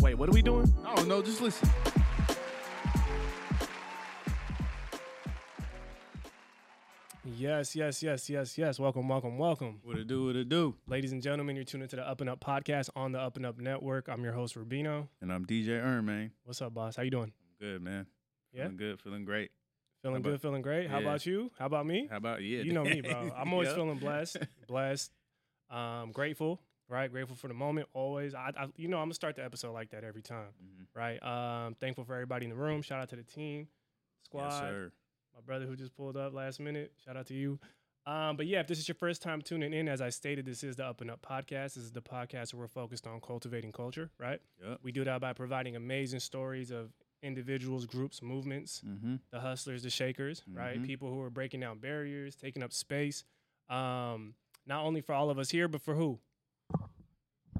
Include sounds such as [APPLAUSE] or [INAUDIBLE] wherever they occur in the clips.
Wait, what are we doing? I don't know, just listen. Yes, yes, yes, yes, yes. Welcome, welcome, welcome. What it do, what it do. Ladies and gentlemen, you're tuning to the Up and Up podcast on the Up and Up Network. I'm your host, Rubino. And I'm DJ Erm, man. What's up, boss? How you doing? Good, man. Yeah? Feeling good, feeling great. Feeling about- good, feeling great. How Yeah. about you? How about me? How about you? You know me, bro. [LAUGHS] I'm always Yeah. feeling blessed, [LAUGHS] blessed, um, grateful, right? Grateful for the moment, always. I, I, you know, I'm gonna start the episode like that every time, Mhm. right? Um, thankful for everybody in the room. Shout out to the team, squad, Yes, sir. my brother who just pulled up last minute. Shout out to you. Um, but yeah, if this is your first time tuning in, as I stated, this is the Up and Up podcast. This is the podcast where we're focused on cultivating culture, right? Yep. We do that by providing amazing stories of individuals, groups, movements, Mm-hmm. the hustlers, the shakers, right? Mhm. People who are breaking down barriers, taking up space. Um, not only for all of us here, but for who?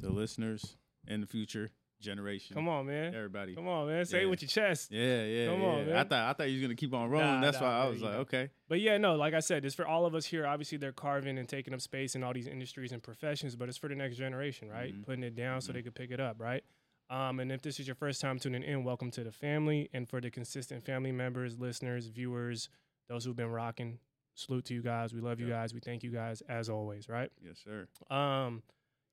The listeners and the future generation. Come on, man. Everybody. Come on, man. Say it with your chest. Yeah, yeah. Yeah. Come yeah. on, I thought I thought you was gonna keep on rolling. Nah, That's nah, why I was like, know. okay. But yeah, no, like I said, it's for all of us here. Obviously, they're carving and taking up space in all these industries and professions, but it's for the next generation, right? Mhm. Putting it down so Mhm. they could pick it up, right? Um, and if this is your first time tuning in, welcome to the family. And for the consistent family members, listeners, viewers, those who've been rocking, salute to you guys. We love you guys. We thank you guys as always, right? Yes, sir. Um,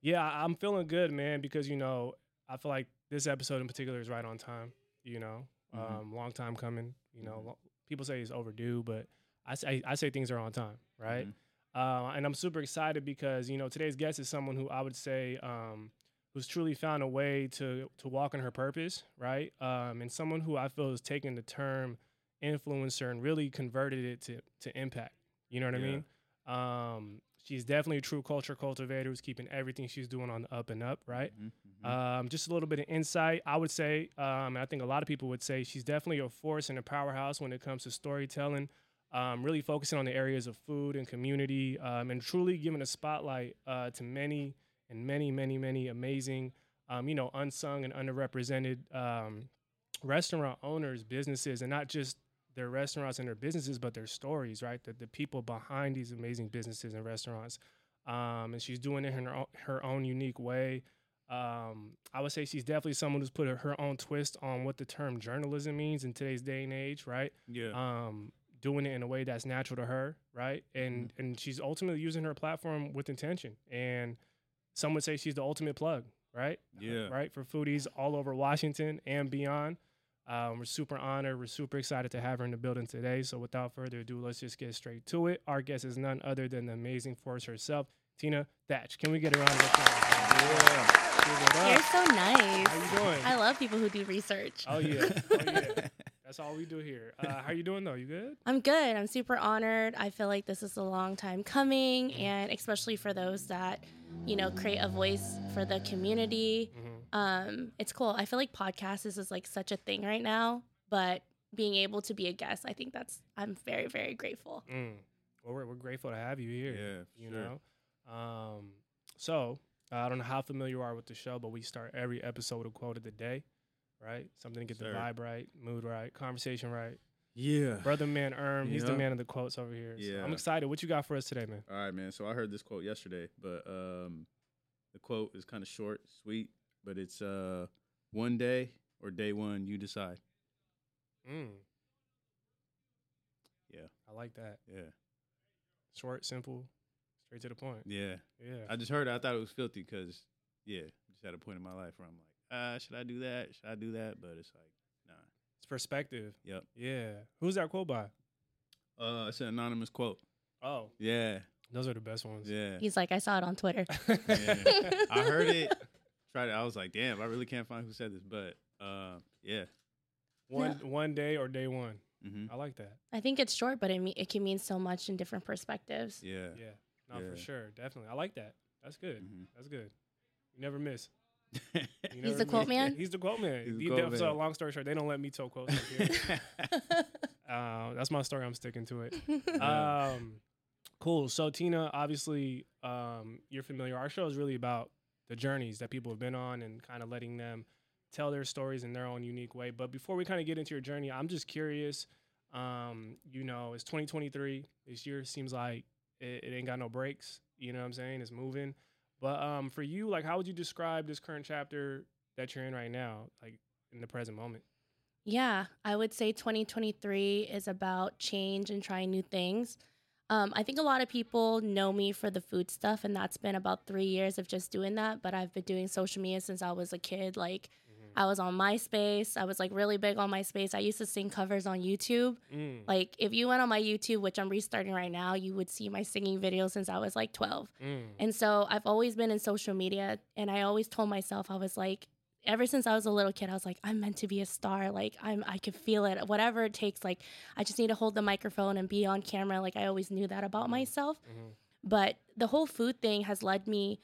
yeah, I'm feeling good, man, because you know I feel like this episode in particular is right on time. You know, Mhm. um, long time coming. You know, Mhm. lo- people say it's overdue, but I say I say things are on time, right? Mhm. Uh, and I'm super excited because you know today's guest is someone who I would say um, who's truly found a way to to walk in her purpose, right? Um, and someone who I feel is taking the term influencer and really converted it to to impact. You know what I mean? Um, she's definitely a true culture cultivator who's keeping everything she's doing on the up and up, right? Mhm, mhm. Um, just a little bit of insight, I would say, um, and I think a lot of people would say she's definitely a force and a powerhouse when it comes to storytelling. Um, really focusing on the areas of food and community, um, and truly giving a spotlight uh, to many and many, many, many amazing, um, you know, unsung and underrepresented um, restaurant owners, businesses, and not just their restaurants and their businesses, but their stories, right? The, the people behind these amazing businesses and restaurants. Um, and she's doing it in her own, her own unique way. Um, I would say she's definitely someone who's put her, her own twist on what the term journalism means in today's day and age, right? yeah. Um, doing it in a way that's natural to her, right? And and she's ultimately using her platform with intention. And some would say she's the ultimate plug, right? Yeah. Right for foodies all over Washington and beyond. Um, we're super honored. We're super excited to have her in the building today. So without further ado, let's just get straight to it. Our guest is none other than the amazing force herself, Teena Thach. Can we get a round of applause? Yeah. Give it up. You're so nice. How you doing? I love people who do research. Oh yeah, oh [LAUGHS] yeah. That's all we do here. Uh, how you doing though? You good? I'm good. I'm super honored. I feel like this is a long time coming, Mm-hmm. and especially for those that, you know, create a voice for the community. Mm-hmm. Um, it's cool. I feel like podcasts is like such a thing right now, but being able to be a guest, I think that's I'm very very grateful. Mm. Well, we're, we're grateful to have you here. Yeah, you sure. know. Um, so uh, I don't know how familiar you are with the show, but we start every episode with a quote of the day, right? Something to get Sir. the vibe right, mood right, conversation right. Yeah. Brother man Erm, he's the man of the quotes over here. So I'm excited. What you got for us today, man? All right, man. So I heard this quote yesterday, but um, the quote is kind of short, sweet, but it's uh, one day or day one, you decide. Mm. Yeah. I like that. Yeah, Short, simple, straight to the point. yeah. Yeah. I just heard. It, I thought it was filthy because, yeah, just at a point in my life where I'm like, uh, should I do that? Should I do that? But it's like, nah. it's perspective. Yep. Yeah. Who's that quote by? Uh, it's an anonymous quote. Oh, Yeah, those are the best ones. yeah. He's like, I saw it on Twitter. [LAUGHS] yeah. [LAUGHS] I heard it. Tried it. I was like, damn, I really can't find who said this, but uh, yeah. one one day or day one. hmm I like that. I think it's short, but it me- it can mean so much in different perspectives. Yeah. Yeah. No, for sure. Definitely. I like that. That's good. Mhm. That's good. You never miss. [LAUGHS] You know He's the I quote man? He's the quote man. He's the He quote def- So man. long story short, they don't let me tell quotes. up here. [LAUGHS] [LAUGHS] uh, that's my story. I'm sticking to it. Um, cool. So Teena, obviously, um, you're familiar. Our show is really about the journeys that people have been on and kind of letting them tell their stories in their own unique way. But before we kind of get into your journey, I'm just curious. Um, you know, it's 2023. This year seems like it, it ain't got no breaks. You know what I'm saying? It's moving. But um, for you, like, how would you describe this current chapter that you're in right now, like in the present moment? Yeah, I would say 2023 is about change and trying new things. Um, I think a lot of people know me for the food stuff, and that's been about three years of just doing that. But I've been doing social media since I was a kid. Like, I was on MySpace. I was like really big on MySpace. I used to sing covers on YouTube. Mm, Like, if you went on my YouTube, which I'm restarting right now, you would see my singing videos since I was like 12. mm, And so I've always been in social media, and I always told myself I was like, ever since I was a little kid, I was like, I'm meant to be a star. Like I'm, I can feel it. Whatever it takes. Like I just need to hold the microphone and be on camera. Like I always knew that about myself. mhm. But the whole food thing has led me.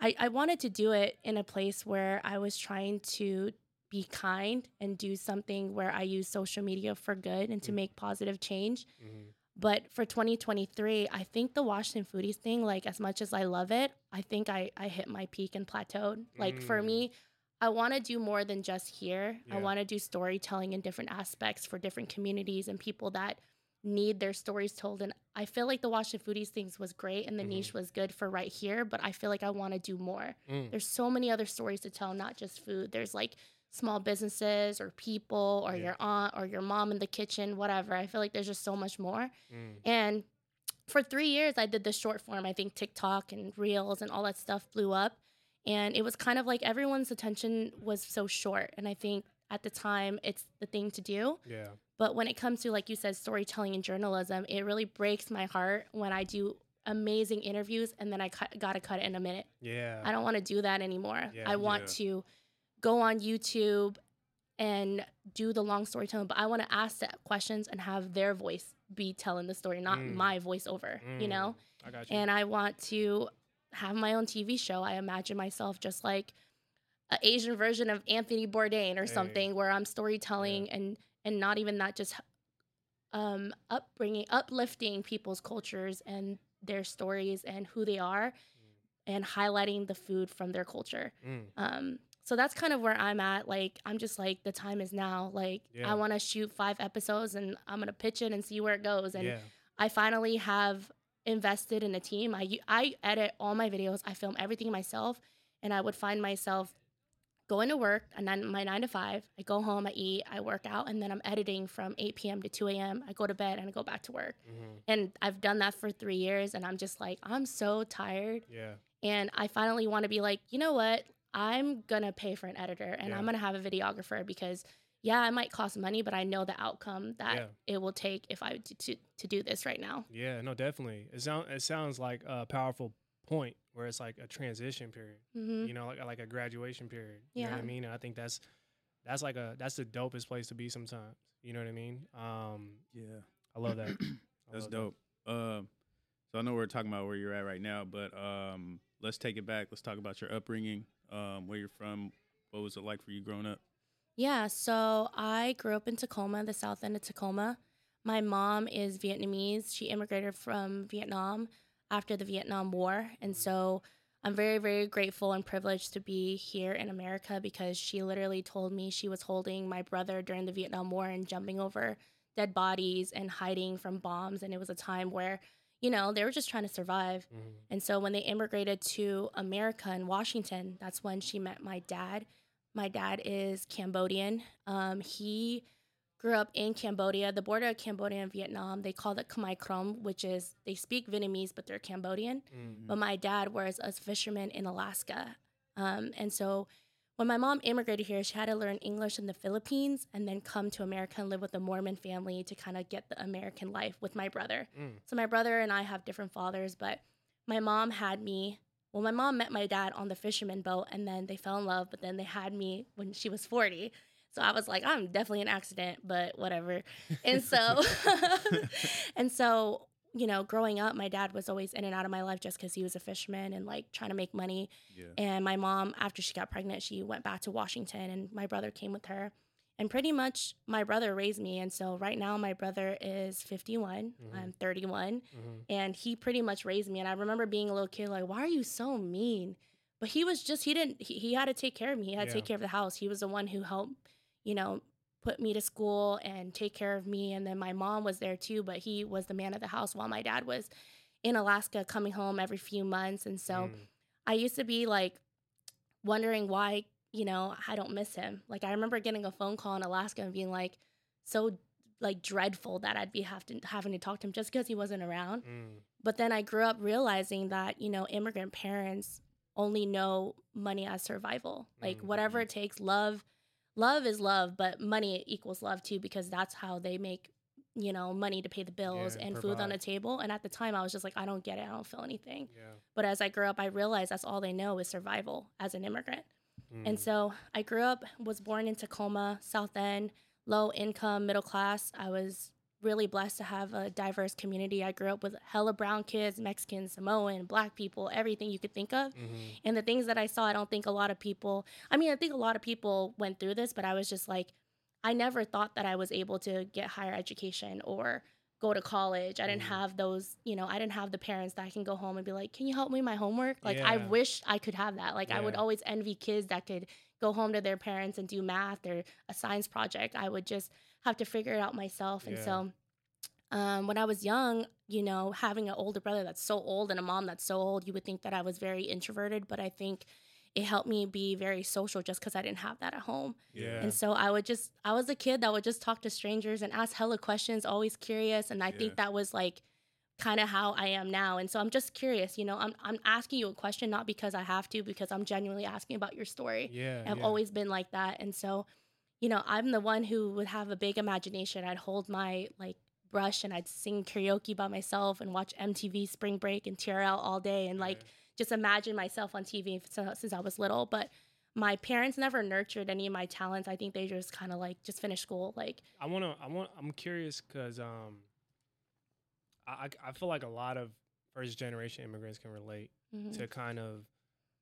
I, I wanted to do it in a place where I was trying to be kind and do something where I use social media for good and to Mm. make positive change. Mhm. But for 2023, I think the Washington Foodies thing, like as much as I love it, I think I, I hit my peak and plateaued. Like for Mm. me, I want to do more than just here. I want to do storytelling in different aspects for different communities and people that need their stories told. And I feel like the Washington Foodies things was great and the Mhm. niche was good for right here, but I feel like I want to do more. Mm. There's so many other stories to tell, not just food. There's like small businesses or people or Yeah. your aunt or your mom in the kitchen, whatever. I feel like there's just so much more. Mm. And for three years, I did the short form. I think TikTok and Reels and all that stuff blew up. And it was kind of like everyone's attention was so short. And I think at the time, it's the thing to do. Yeah. But when it comes to, like you said, storytelling and journalism, it really breaks my heart when I do amazing interviews and then I cut, gotta cut it in a minute. Yeah. I don't want to do that anymore. Yeah. I want Yeah. to go on YouTube and do the long storytelling, but I want to ask the questions and have their voice be telling the story, not Mm. my voiceover, you know? I got you. And I want to have my own TV show. I imagine myself just like an Asian version of Anthony Bourdain or Hey. something where I'm storytelling and and not even that just um upbringing uplifting people's cultures and their stories and who they are and highlighting the food from their culture. Mm. Um, so that's kind of where I'm at. Like, I'm just like, the time is now. Like, Yeah. I want to shoot five episodes and I'm going to pitch it and see where it goes. And yeah. I finally have invested in a team. I I edit all my videos, I film everything myself. And I would find myself going to work, and then my nine to five, I go home, I eat, I work out, and then I'm editing from 8 p.m. to 2 a.m. I go to bed and I go back to work. Mhm. And I've done that for three years, and I'm just like, I'm so tired. Yeah. And I finally want to be like, you know what? I'm gonna pay for an editor and Yeah. I'm gonna have a videographer because yeah, it might cost money, but I know the outcome that Yeah. it will take if I to, to to do this right now. Yeah. No, definitely. It sounds. It sounds like a powerful point where it's like a transition period. hmm You know, like like a graduation period. You know what I mean? And I think that's that's like a that's the dopest place to be sometimes. You know what I mean? Um, Yeah, I love that. [CLEARS THROAT] I that's love that. dope. Um, so I know we're talking about where you're at right now, but um, let's take it back. Let's talk about your upbringing, um, where you're from. What was it like for you growing up? Yeah, so I grew up in Tacoma, the south end of Tacoma. My mom is Vietnamese. She immigrated from Vietnam after the Vietnam War. And so I'm very, very grateful and privileged to be here in America because she literally told me she was holding my brother during the Vietnam War and jumping over dead bodies and hiding from bombs. And it was a time where, you know, they were just trying to survive. Mhm. And so when they immigrated to America in Washington, that's when she met my dad. My dad is Cambodian. Um, he grew up in Cambodia, the border of Cambodia and Vietnam. They call it Khmer Krom, which is they speak Vietnamese, but they're Cambodian. Mm. But my dad was a fisherman in Alaska. Um, and so when my mom immigrated here, she had to learn English in the Philippines and then come to America and live with a Mormon family to kind of get the American life with my brother. Mm. So my brother and I have different fathers, but my mom had me. Well, my mom met my dad on the fisherman boat and then they fell in love, but then they had me when she was 40. So I was like, I'm definitely an accident, but whatever. And so [LAUGHS] and so you know, growing up, my dad was always in and out of my life just because he was a fisherman and like trying to make money. Yeah. And my mom, after she got pregnant, she went back to Washington and my brother came with her. And pretty much my brother raised me. And so right now, my brother is 51, Mhm. I'm 31, Mhm. and he pretty much raised me. And I remember being a little kid, like, why are you so mean? But he was just, he didn't, he, he had to take care of me. He had to take care of the house. He was the one who helped, you know, put me to school and take care of me. And then my mom was there too, but he was the man of the house while my dad was in Alaska coming home every few months. And so, Mm. I used to be like wondering why, you know, I don't miss him. Like I remember getting a phone call in Alaska and being like so like dreadful that I'd be have to, having to talk to him just because he wasn't around. Mm. But then I grew up realizing that, you know, immigrant parents only know money as survival. Like Mm, whatever it takes, love love is love, but money equals love too because that's how they make you know money to pay the bills Yeah, and food on the table and at the time i was just like i don't get it i don't feel anything Yeah. but as I grew up, I realized that's all they know is survival as an immigrant. And Mm. so I grew up, was born in Tacoma, South End, low income, middle class. I was really blessed to have a diverse community. I grew up with hella brown kids, Mexican, Samoan, black people, everything you could think of. Mhm. And the things that I saw, I don't think a lot of people, I mean, I think a lot of people went through this, but I was just like, I never thought that I was able to get higher education or go to college. I didn't Mhm. have those, you know, I didn't have the parents that I can go home and be like, can you help me with my homework? Like, I wish I could have that. Like, I would always envy kids that could go home to their parents and do math or a science project. I would just have to figure it out myself. And Yeah. so, um, when I was young, you know, having an older brother that's so old and a mom that's so old, you would think that I was very introverted, but I think it helped me be very social just because I didn't have that at home. Yeah. And so I would just, I was a kid that would just talk to strangers and ask hella questions, always curious. And I Yeah. think that was like kind of how I am now. And so I'm just curious, you know, I'm, I'm asking you a question, not because I have to, because I'm genuinely asking about your story. yeah. I've yeah. always been like that. And so, you know, I'm the one who would have a big imagination. I'd hold my like brush and I'd sing karaoke by myself and watch MTV Spring Break and TRL all day and like Yeah. Just imagine myself on TV since, I was little. But my parents never nurtured any of my talents. I think they just kind of like just finished school. Like, I want to. I want. I'm curious because um, I I feel like a lot of first generation immigrants can relate mhm. to kind of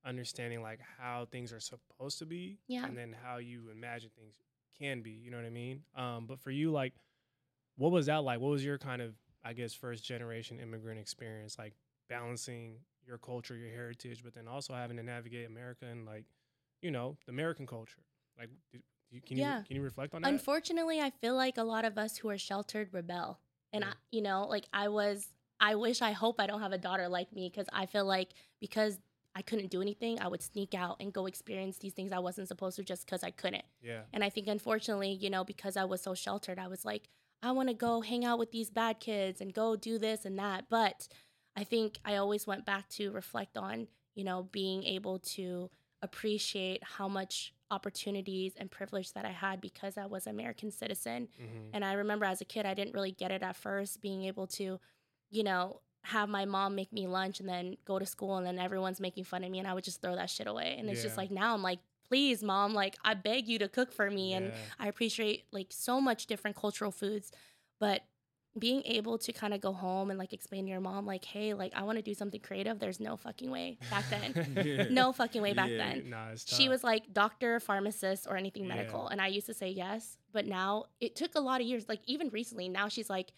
understanding like how things are supposed to be, Yeah. and then how you imagine things can be. You know what I mean? Um, but for you, like, what was that like? What was your kind of, I guess, first generation immigrant experience like balancing your culture, your heritage, but then also having to navigate America and like, you know, the American culture. Like, did, you, can Yeah. you can you reflect on that? Unfortunately, I feel like a lot of us who are sheltered rebel. And Yeah. I, you know, like I was I wish I hope I don't have a daughter like me cuz I feel like because I couldn't do anything, I would sneak out and go experience these things I wasn't supposed to just cuz I couldn't. yeah. And I think unfortunately, you know, because I was so sheltered, I was like I want to go hang out with these bad kids and go do this and that. But I think I always went back to reflect on, you know, being able to appreciate how much opportunities and privilege that I had because I was an American citizen. hmm And I remember as a kid, I didn't really get it at first, being able to, you know, have my mom make me lunch and then go to school and then everyone's making fun of me and I would just throw that shit away. And it's just like now I'm like, please, mom, like I beg you to cook for me. And I appreciate like so much different cultural foods. But being able to kind of go home and like explain to your mom, like, hey, like I want to do something creative, there's no fucking way back then. [LAUGHS] Yeah. no fucking way back Yeah. then Nah, she was like doctor, pharmacist, or anything Yeah. medical. And I used to say yes. But now it took a lot of years. Like even recently, now she's like,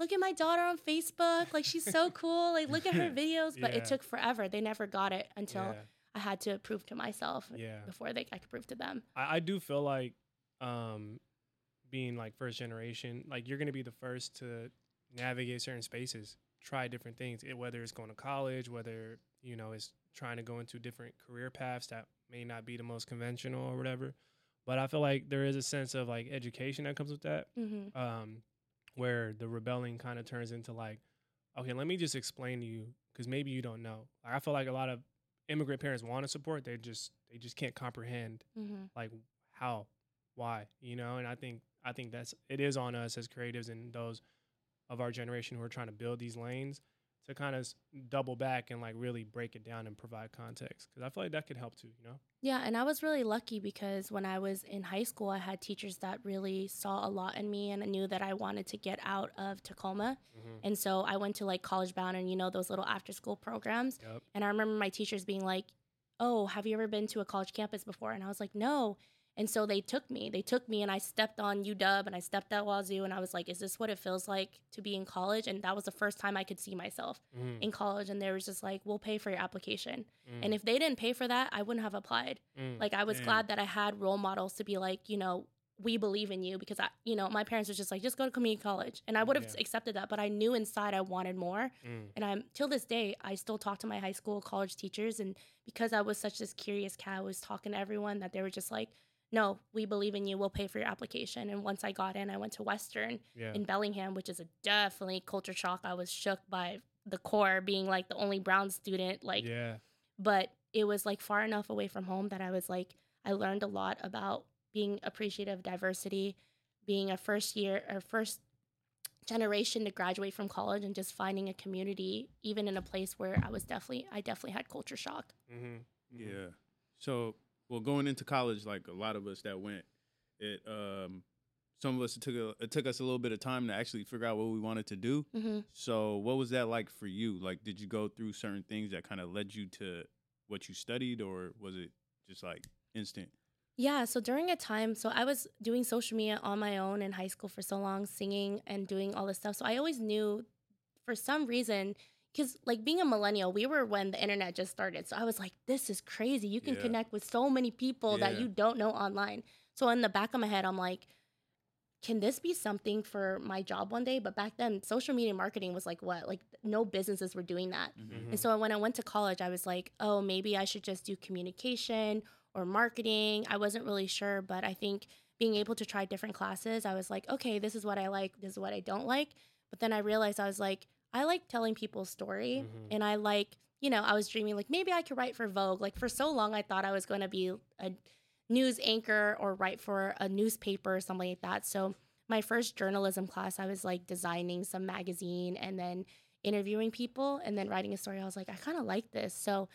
look at my daughter on Facebook. Like she's so cool. Like look at her [LAUGHS] videos. But Yeah. it took forever. They never got it until Yeah. I had to prove to myself Yeah. before they I could prove to them. I, I do feel like um being like first generation, like you're gonna be the first to navigate certain spaces, try different things. It, whether it's going to college, whether you know it's trying to go into different career paths that may not be the most conventional or whatever. But I feel like there is a sense of like education that comes with that, hmm um, where the rebelling kind of turns into like, okay, let me just explain to you because maybe you don't know. Like I feel like a lot of immigrant parents want to support, they just they just can't comprehend hmm like how why you know and i think i think that's it is on us as creatives and those of our generation who are trying to build these lanes to kind of double back and like really break it down and provide context because I feel like that could help too. You know. Yeah, and I was really lucky because when I was in high school, I had teachers that really saw a lot in me and knew that I wanted to get out of Tacoma. Mm-hmm. And so I went to like College Bound and you know those little after school programs. Yep. And I remember my teachers being like, "Oh, have you ever been to a college campus before?" And I was like, "No." And so they took me. They took me and I stepped on UW and I stepped at Wazoo and I was like, "Is this what it feels like to be in college?" And that was the first time I could see myself Mhm. in college and they was just like, "We'll pay for your application." Mm. And if they didn't pay for that, I wouldn't have applied. Mm. Like I was Damn. glad that I had role models to be like, you know, we believe in you because I, you know, my parents was just like, just go to community college, and I would have Yeah. accepted that, but I knew inside I wanted more. Mm. And I'm till this day, I still talk to my high school, college teachers, and because I was such this curious cat, I was talking to everyone that they were just like, no, we believe in you. We'll pay for your application. And once I got in, I went to Western yeah. in Bellingham, which is a definitely culture shock. I was shook by the core being like the only brown student, like yeah. but it was like far enough away from home that I was like, I learned a lot about being appreciative of diversity, being a first year or first generation to graduate from college and just finding a community, even in a place where I was definitely, I definitely had culture shock. Mm-hmm. Yeah. So, well, going into college, like a lot of us that went, it um, some of us it took a, it took us a little bit of time to actually figure out what we wanted to do. hmm So, what was that like for you? Like, did you go through certain things that kind of led you to what you studied, or was it just like instant? Yeah, so during a time, so I was doing social media on my own in high school for so long, singing and doing all this stuff. So I always knew for some reason, because like being a millennial, we were when the internet just started. So I was like, this is crazy. You can Yeah. connect with so many people that you don't know online. So in the back of my head, I'm like, can this be something for my job one day? But back then, social media marketing was like what? Like no businesses were doing that. Mm-hmm. And so when I went to college, I was like, oh, maybe I should just do communication or marketing. I wasn't really sure, but I think being able to try different classes, I was like, okay, this is what I like, this is what I don't like. But then I realized I was like, I like telling people's story Mhm. and I like, you know, I was dreaming like maybe I could write for Vogue. Like for so long I thought I was going to be a news anchor or write for a newspaper or something like that. So my first journalism class, I was like designing some magazine and then interviewing people and then writing a story. I was like, I kind of like this. So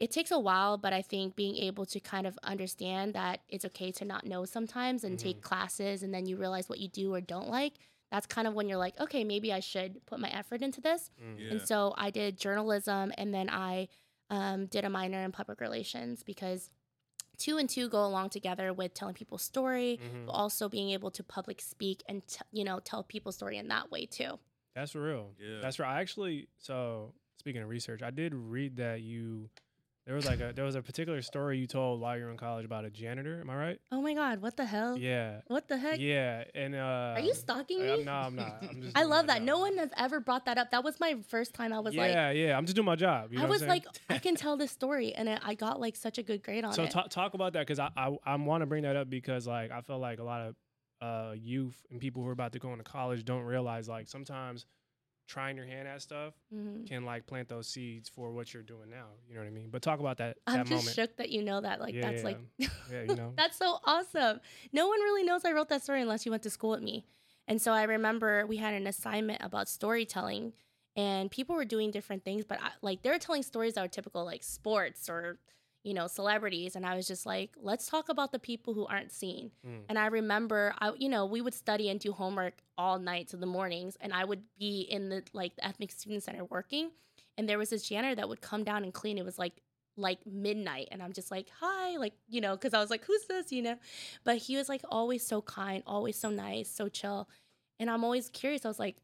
it takes a while, but I think being able to kind of understand that it's okay to not know sometimes and take classes and then you realize what you do or don't like, that's kind of when you're like, okay, maybe I should put my effort into this. Yeah. And so I did journalism and then I um, did a minor in public relations because two and two go along together with telling people's story, Mhm. but also being able to public speak and, t- you know, tell people's story in that way too. That's real. Yeah. That's right. I actually so speaking of research, I did read that you there was like a there was a particular story you told while you were in college about a janitor. Am I right? Oh my God, what the hell? Yeah. What the heck? Yeah. And uh Are you stalking I- me? No, I'm not. I'm just [LAUGHS] I love that. job. No one has ever brought that up. That was my first time. I was like, yeah, yeah. I'm just doing my job. You know I was I'm like. I can [LAUGHS] tell this story, and it, I got like such a good grade on it. so it. talk talk about that because I I, I want to bring that up because like I feel like a lot of uh youth and people who are about to go into college don't realize like sometimes trying your hand at stuff Mhm. can like plant those seeds for what you're doing now. You know what I mean? But talk about that I'm just moment. shook that you know that. Like Yeah, that's like, yeah, you know. [LAUGHS] that's so awesome. No one really knows I wrote that story unless you went to school with me. And so I remember we had an assignment about storytelling, and people were doing different things, but I, like they were telling stories that were typical like sports or you know celebrities, and I was just like, let's talk about the people who aren't seen. Mm. And I remember, I you know, we would study and do homework all night to the mornings, and I would be in the like the ethnic student center working, and there was this janitor that would come down and clean. It was like like midnight, and I'm just like, hi, like you know, because I was like, who's this, you know? But he was like always so kind, always so nice, so chill, and I'm always curious. I was like.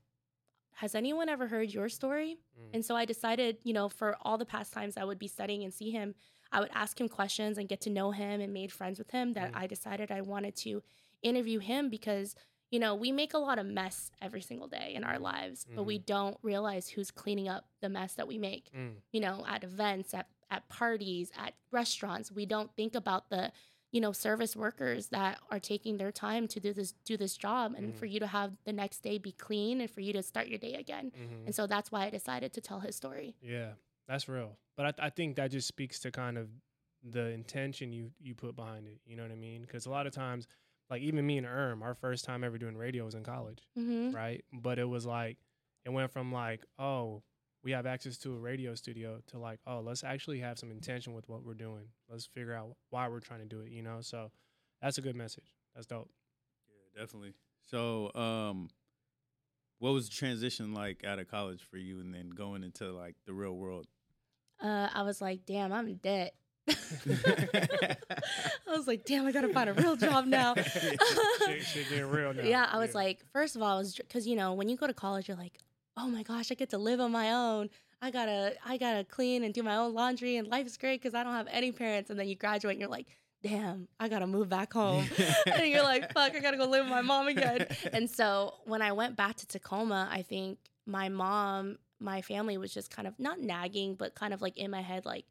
Has anyone ever heard your story? Mm. And so I decided, you know, for all the past times I would be studying and see him, I would ask him questions and get to know him and made friends with him that Mm. I decided I wanted to interview him because, you know, we make a lot of mess every single day in our lives, but we don't realize who's cleaning up the mess that we make. Mm. You know, at events, at, at parties, at restaurants, we don't think about the, you know, service workers that are taking their time to do this do this job and Mhm. for you to have the next day be clean and for you to start your day again. Mhm. And so that's why I decided to tell his story. Yeah, that's real. But I, th- I think that just speaks to kind of the intention you you put behind it. You know what I mean? Because a lot of times, like even me and Erm, our first time ever doing radio was in college, Mm-hmm. right? But it was like it went from like, oh, we have access to a radio studio to like, oh, let's actually have some intention with what we're doing. Let's figure out why we're trying to do it, you know? So that's a good message. That's dope. Yeah, definitely. So, um, what was the transition like out of college for you, and then going into like the real world? Uh, I was like, damn, I'm in debt. [LAUGHS] [LAUGHS] I was like, damn, I gotta find a real job now. [LAUGHS] shit, shit real now. Yeah, I was like, first of all, I was because you know when you go to college, you're like, oh my gosh, I get to live on my own. I gotta, I gotta clean and do my own laundry, and life is great because I don't have any parents. And then you graduate, and you're like, damn, I gotta move back home. [LAUGHS] [LAUGHS] and you're like, fuck, I gotta go live with my mom again. And so when I went back to Tacoma, I think my mom, my family was just kind of not nagging, but kind of like in my head, like,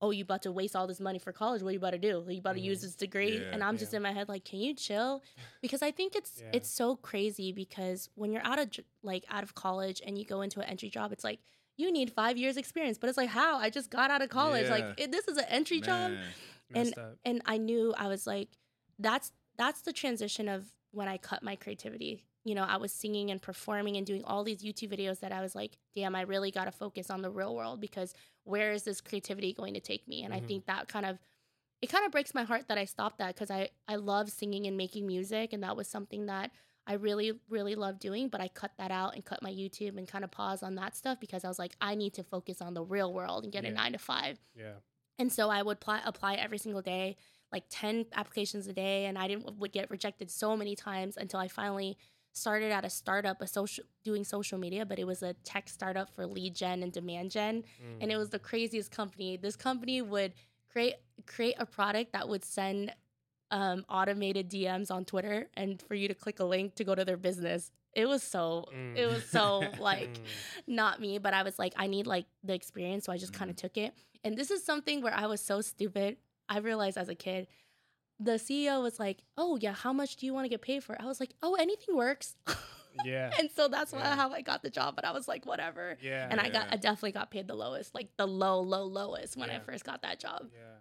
oh, you about to waste all this money for college. What are you about to do? You about to use Mhm. this degree? Yeah, and I'm just in my head like, can you chill? Because I think it's Yeah. it's so crazy because when you're out of like out of college and you go into an entry job, it's like you need five years experience. But it's like how I just got out of college. Yeah. Like it, this is an entry job Messed up. and I knew I was like, that's that's the transition of when I cut my creativity. You know, I was singing and performing and doing all these YouTube videos that I was like, damn, I really got to focus on the real world because where is this creativity going to take me? And I Mhm. think that kind of it kind of breaks my heart that I stopped that because I I love singing and making music and that was something that I really really love doing, but I cut that out and cut my YouTube and kind of pause on that stuff because I was like, I need to focus on the real world and get a nine to five. Yeah. And so I would apply, apply every single day, like 10 applications a day. And I didn't would get rejected so many times until I finally started at a startup, a social doing social media, but it was a tech startup for lead gen and demand gen. And it was the craziest company. This company would create create a product that would send um, automated DMs on Twitter and for you to click a link to go to their business. It was so Mm. it was so like Mm. not me, but I was like, I need like the experience. So I just kind of took it. And this is something where I was so stupid. I realized as a kid, the CEO was like, Oh, yeah, how much do you want to get paid for? I was like, Oh, anything works. Yeah. [LAUGHS] and so that's why Yeah. how I got the job. But I was like, whatever. Yeah. And I got Yeah. I definitely got paid the lowest, like the low, low, lowest when I first got that job. yeah.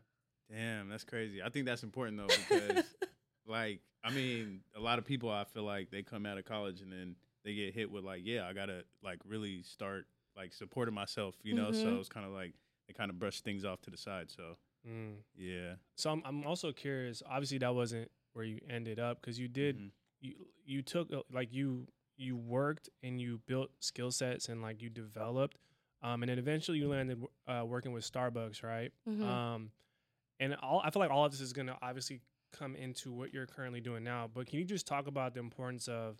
Damn, that's crazy. I think that's important though because, [LAUGHS] like, I mean, a lot of people I feel like they come out of college and then they get hit with like, yeah, I gotta like really start like supporting myself, you know. So Mhm. it's kind of like they kind of brush things off to the side. So Mm. yeah, So I'm, I'm also curious. Obviously, that wasn't where you ended up because you did Mhm. you you took uh, like you you worked and you built skill sets and like you developed, um, and then eventually you landed uh, working with Starbucks, right? Mhm. Um, and all I feel like all of this is gonna obviously come into what you're currently doing now. But can you just talk about the importance of,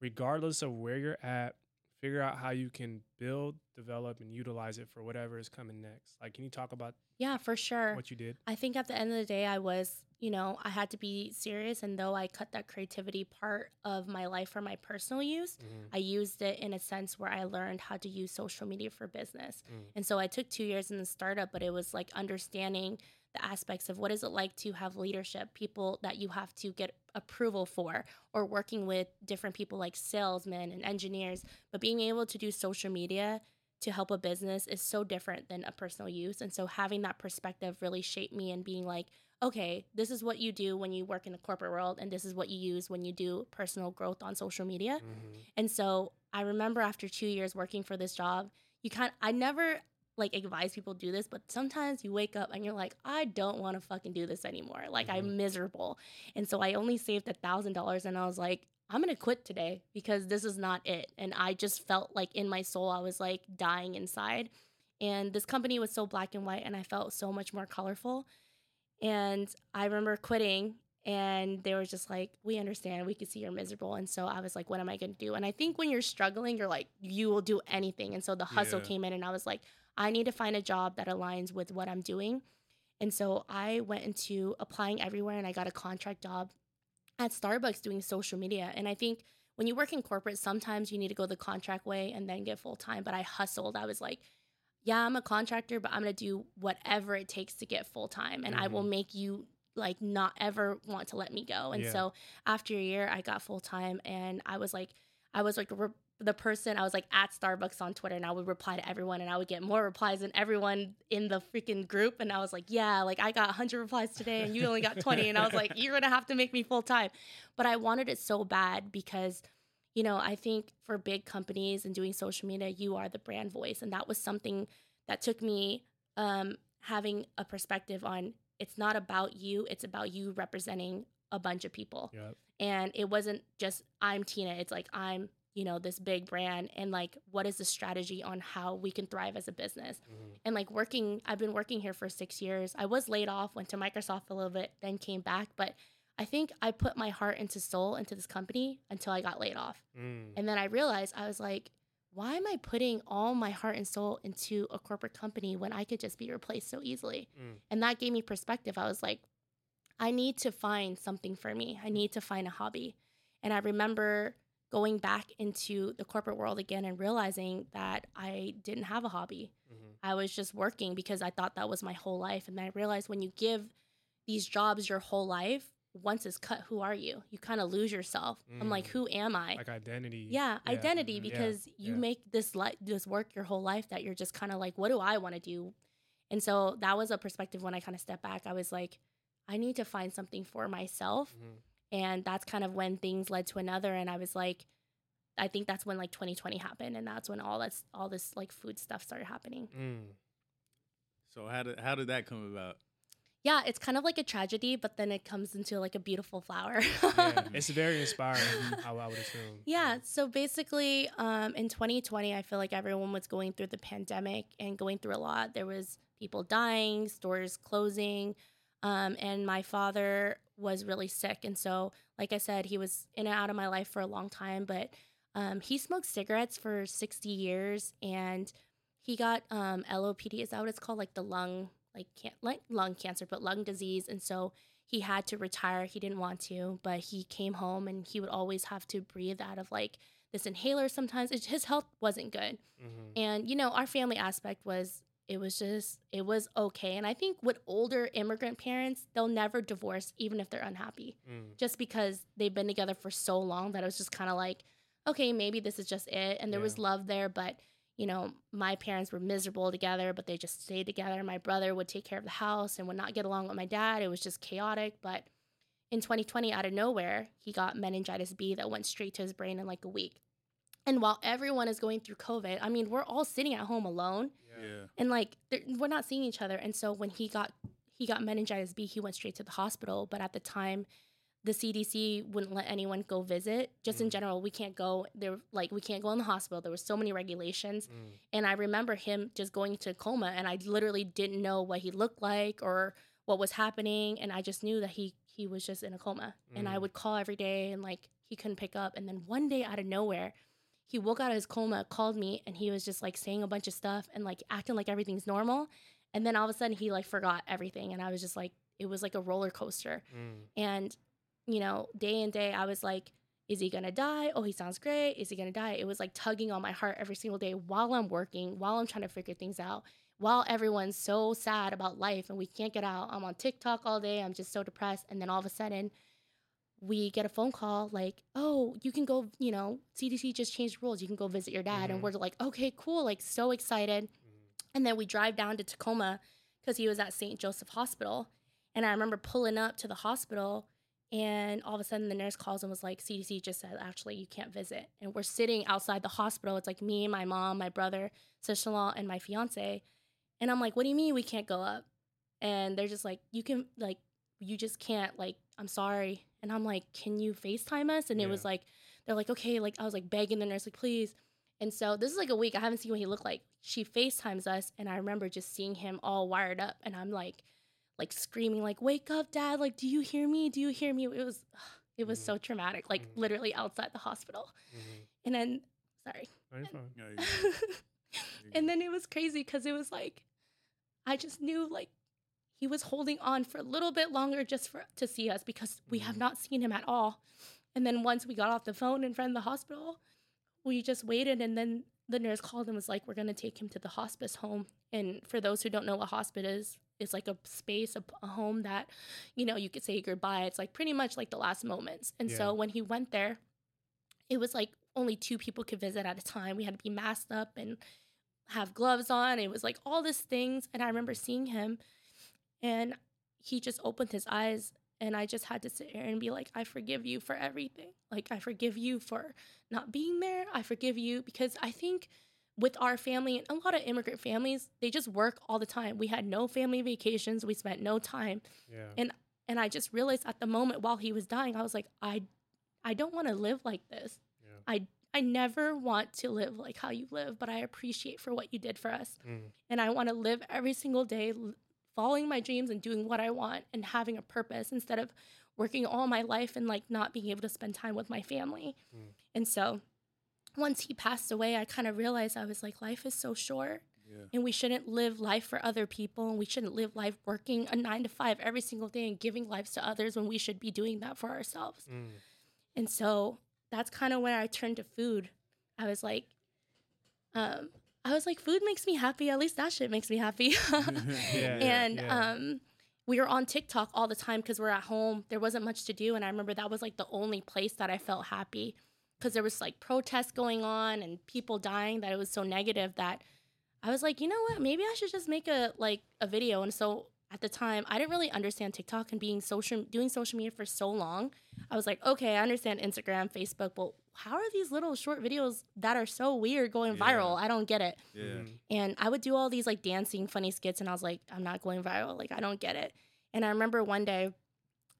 regardless of where you're at, figure out how you can build, develop, and utilize it for whatever is coming next. Like, can you talk about yeah, for sure. what you did? I think at the end of the day, I was, you know, I had to be serious. And though I cut that creativity part of my life for my personal use, Mhm. I used it in a sense where I learned how to use social media for business. Mm. And so I took two years in the startup, but it was like understanding the aspects of what is it like to have leadership, people that you have to get approval for, or working with different people like salesmen and engineers. But being able to do social media to help a business is so different than a personal use. And so having that perspective really shaped me and being like, okay, this is what you do when you work in the corporate world, and this is what you use when you do personal growth on social media. Mhm. And so I remember after two years working for this job, you kind I never like advise people do this, but sometimes you wake up and you're like, I don't want to fucking do this anymore. Like Mhm. I'm miserable. And so I only saved a thousand dollars and I was like, I'm gonna quit today because this is not it. And I just felt like in my soul I was like dying inside. And this company was so black and white and I felt so much more colorful. And I remember quitting and they were just like, We understand, we can see you're miserable. And so I was like, What am I gonna do? And I think when you're struggling, you're like, you will do anything. And so the hustle Yeah. came in and I was like, I need to find a job that aligns with what I'm doing. And so I went into applying everywhere and I got a contract job at Starbucks doing social media. And I think when you work in corporate, sometimes you need to go the contract way and then get full time. But I hustled. I was like, yeah, I'm a contractor, but I'm going to do whatever it takes to get full time. And I will mm-hmm. make you like not ever want to let me go. And Yeah. so after a year, I got full time and I was like, I was like re- the person, I was like at Starbucks on Twitter and I would reply to everyone and I would get more replies than everyone in the freaking group. And I was like, yeah, like I got 100 replies today and you only got 20. And I was like, you're going to have to make me full time. But I wanted it so bad because you know, I think for big companies and doing social media, you are the brand voice. And that was something that took me um, having a perspective on it's not about you, it's about you representing a bunch of people. Yep. And it wasn't just I'm Teena, it's like I'm, you know, this big brand and like what is the strategy on how we can thrive as a business. Mhm. And like working, I've been working here for six years. I was laid off, went to Microsoft a little bit, then came back. But I think I put my heart into soul into this company until I got laid off. Mm. And then I realized I was like, why am I putting all my heart and soul into a corporate company when I could just be replaced so easily? Mm. And that gave me perspective. I was like, I need to find something for me. I need to find a hobby. And I remember going back into the corporate world again and realizing that I didn't have a hobby. Mhm. I was just working because I thought that was my whole life. And then I realized when you give these jobs your whole life, once it's cut, who are you? You kind of lose yourself. I'm like, Mm. who am I? Like identity. yeah, identity Mhm. Yeah, because you yeah. make this li- this work your whole life that you're just kind of like, what do I want to do? And so that was a perspective when I kind of stepped back. I was like, I need to find something for myself. Mhm. And that's kind of when things led to another. And I was like, I think that's when like 2020 happened, and that's when all that's all this like food stuff started happening. Mm. So how did how did that come about? Yeah, it's kind of like a tragedy, but then it comes into like a beautiful flower. Yeah, [LAUGHS] it's very inspiring. I, I would assume. Yeah. So basically, um, in 2020, I feel like everyone was going through the pandemic and going through a lot. There was people dying, stores closing, um, and my father was really sick. And so, like I said, he was in and out of my life for a long time. But um, he smoked cigarettes for 60 years, and he got um, LOPD. Is that what it's called? Like the lung, like can- like lung cancer, but lung disease. And so he had to retire. He didn't want to, but he came home and he would always have to breathe out of like this inhaler sometimes. It, his health wasn't good. Mhm. And, you know, our family aspect was, it was just, it was okay. And I think with older immigrant parents, they'll never divorce even if they're unhappy, Mm. just because they've been together for so long that it was just kind of like, okay, maybe this is just it. And there was love there, but you know, my parents were miserable together, but they just stayed together. My brother would take care of the house and would not get along with my dad. It was just chaotic. But in 2020, out of nowhere, he got meningitis B that went straight to his brain in like a week. And while everyone is going through COVID, I mean, we're all sitting at home alone Yeah. and like we're not seeing each other. And so when he got he got meningitis B, he went straight to the hospital. But at the time, the CDC wouldn't let anyone go visit. Just in Mm. general, we can't go there. Like we can't go in the hospital. There were so many regulations. Mm. And I remember him just going to a coma, and I literally didn't know what he looked like or what was happening, and I just knew that he he was just in a coma. And I Mm. would call every day, and like he couldn't pick up. And then one day, out of nowhere, he woke out of his coma, called me, and he was just like saying a bunch of stuff and like acting like everything's normal. And then all of a sudden, he like forgot everything, and I was just like, it was like a roller coaster. Mm. And, you know, day in, day, I was like, is he gonna die? Oh, he sounds great. Is he gonna die? It was like tugging on my heart every single day while I'm working, while I'm trying to figure things out, while everyone's so sad about life and we can't get out. I'm on TikTok all day. I'm just so depressed. And then all of a sudden, we get a phone call like, oh, you can go, you know, CDC just changed rules. You can go visit your dad. Mhm. And we're like, okay, cool. Like, so excited. And then we drive down to Tacoma because he was at St. Joseph Hospital. And I remember pulling up to the hospital, and all of a sudden the nurse calls and was like, CDC just said, actually, you can't visit. And we're sitting outside the hospital. It's like me, my mom, my brother, sister in law, and my fiance. And I'm like, what do you mean we can't go up? And they're just like, you can, like, you just can't, like, I'm sorry. And I'm like, can you FaceTime us? And it was like, they're like, okay, like, I was like begging the nurse, like, please. And so this is like a week. I haven't seen what he looked like. She FaceTimes us, and I remember just seeing him all wired up, and I'm like, like screaming, like, "Wake up, Dad! Like, do you hear me? Do you hear me?" It was, it was Mhm. so traumatic. Like Mhm. literally outside the hospital. Mhm. And then, sorry. No, you're fine. [LAUGHS] And then it was crazy because it was like, I just knew like he was holding on for a little bit longer just for to see us because we have Mhm. not seen him at all. And then once we got off the phone in front of the hospital, we just waited and then the nurse called and was like, We're gonna take him to the hospice home. And for those who don't know what hospice is, it's like a space, a, a home that, you know, you could say goodbye. It's like pretty much like the last moments. And Yeah. so when he went there, it was like only two people could visit at a time. We had to be masked up and have gloves on. It was like all these things. And I remember seeing him and he just opened his eyes And I just had to sit here and be like, I forgive you for everything. Like, I forgive you for not being there. I forgive you because I think with our family and a lot of immigrant families, they just work all the time. We had no family vacations. We spent no time. Yeah. And and I just realized at the moment while he was dying, I was like, I I don't want to live like this. Yeah. I I never want to live like how you live, but I appreciate for what you did for us. Mm. And I want to live every single day following my dreams and doing what I want and having a purpose instead of working all my life and like not being able to spend time with my family. Mm. And so once he passed away, I kind of realized I was like life is so short Yeah. and we shouldn't live life for other people and we shouldn't live life working a 9 to 5 every single day and giving lives to others when we should be doing that for ourselves. Mm. And so that's kind of where I turned to food. I was like, um, I was like, food makes me happy. At least that shit makes me happy. [LAUGHS] [LAUGHS] Yeah. and yeah. um, we were on TikTok all the time because we're at home. There wasn't much to do, and I remember that was like the only place that I felt happy because there was like protests going on and people dying. That it was so negative that I was like, you know what? Maybe I should just make a like a video. And so at the time, I didn't really understand TikTok and being social, doing social media for so long. I was like, okay, I understand Instagram, Facebook, but how are these little short videos that are so weird going Yeah. viral? I don't get it. Yeah. Mm. And I would do all these like dancing funny skits and I was like, I'm not going viral. Like I don't get it. And I remember one day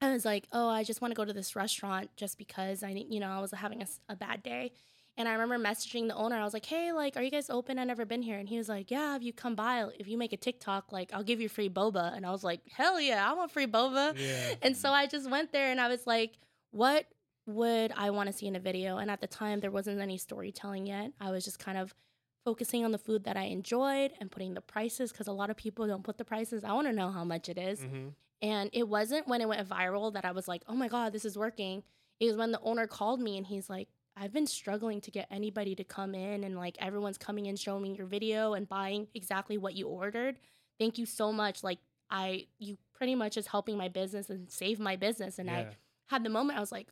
I was like, oh, I just want to go to this restaurant just because I, you know, I was having a bad day. And I remember messaging the owner. I was like, hey, like, are you guys open? I've never been here. And he was like, yeah, if you come by, if you make a TikTok, like, I'll give you free boba. And I was like, hell yeah, I want free boba. Yeah. And so I just went there and I was like, what would I want to see in a video? And at the time, there wasn't any storytelling yet. I was just kind of focusing on the food that I enjoyed and putting the prices because a lot of people don't put the prices. I want to know how much it is. Mhm. And it wasn't when it went viral that I was like, oh my God, this is working. It was when the owner called me and he's like, I've been struggling to get anybody to come in and like everyone's coming in showing me your video and buying exactly what you ordered. Thank you so much. Like I you pretty much is helping my business and save my business. And I had the moment I was like,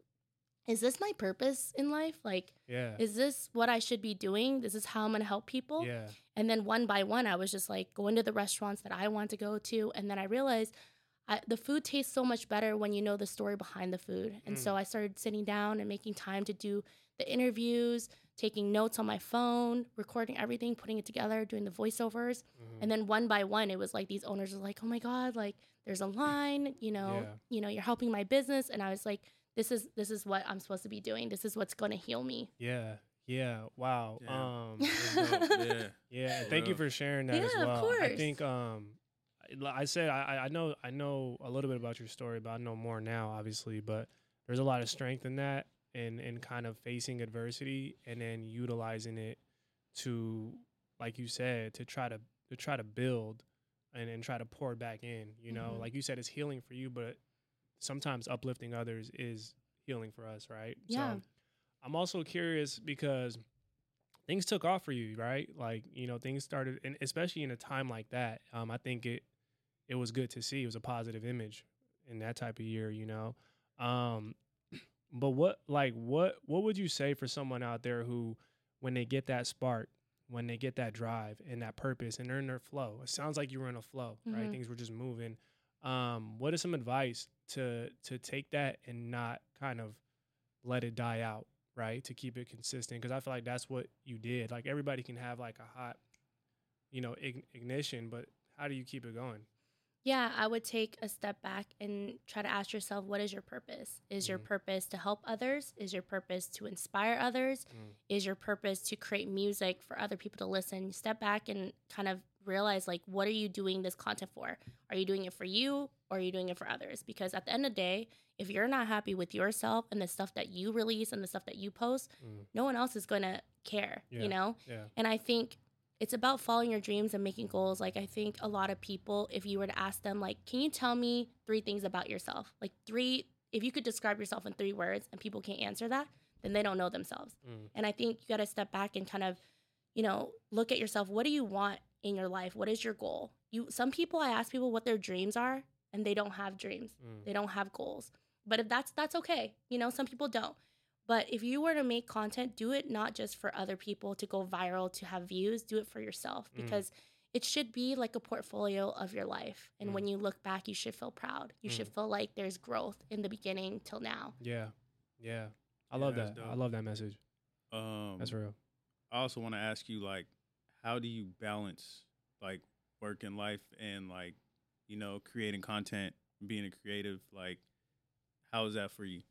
is this my purpose in life? Like, Yeah. is this what I should be doing? This is how I'm gonna help people. Yeah. And then one by one, I was just like going to the restaurants that I want to go to. And then I realized I, the food tastes so much better when you know the story behind the food. And so I started sitting down and making time to do the interviews, taking notes on my phone, recording everything, putting it together, doing the voiceovers. Mhm. And then one by one, it was like these owners were like, "Oh my god, like there's a line, you know, Yeah. you know, you're helping my business." And I was like, "This is this is what I'm supposed to be doing. This is what's going to heal me." Yeah. Yeah. Wow. Yeah. Um. [LAUGHS] yeah. Yeah, thank you for sharing that as Yeah, of well. I think um I- I said I I- I know I know a little bit about your story, but I know more now obviously, but there's a lot of strength in that and and kind of facing adversity and then utilizing it to like you said to try to to try to build and and try to pour it back in, you know? Mhm. Like you said it's healing for you, but sometimes uplifting others is healing for us, right? Yeah. So I'm also curious because things took off for you, right? Like, you know, things started and especially in a time like that. Um, I think it it was good to see. It was a positive image in that type of year, you know. Um [CLEARS THROAT] but what like what what would you say for someone out there who when they get that spark, when they get that drive and that purpose and they're in their flow. It sounds like you were in a flow, right? Mhm. Things were just moving. Um, what is some advice to to take that and not kind of let it die out, right? To keep it consistent because I feel like that's what you did. Like everybody can have like a hot, you know, ign- ignition, but how do you keep it going? Yeah, I would take a step back and try to ask yourself what is your purpose? Is your Mhm. purpose to help others? Is your purpose to inspire others? Mm. Is your purpose to create music for other people to listen? Step back and kind of realize like what are you doing this content for? Are you doing it for you or are you doing it for others? Because at the end of the day, if you're not happy with yourself and the stuff that you release and the stuff that you post, Mm. no one else is going to care, Yeah. you know? Yeah. And I think it's about following your dreams and making goals. Like I think a lot of people, if you were to ask them, like, can you tell me three things about yourself? Like three, if you could describe yourself in three words and people can't answer that, then they don't know themselves. Mm. And I think you got to step back and kind of, you know, look at yourself. What do you want in your life? What is your goal? You some people I ask people what their dreams are and they don't have dreams. Mm. They don't have goals. But if that's that's okay. You know, some people don't. But if you were to make content, do it not just for other people to go viral, to have views, do it for yourself Mm. because it should be like a portfolio of your life. And Mm. when you look back, you should feel proud. You should feel like there's growth in the beginning till now. Yeah. Yeah. I Yeah, love that's that. I love that message. Um, That's real. I also want to ask you, like, how do you balance like work and life and like, you know, creating content, being a creative? Like, how is that for you?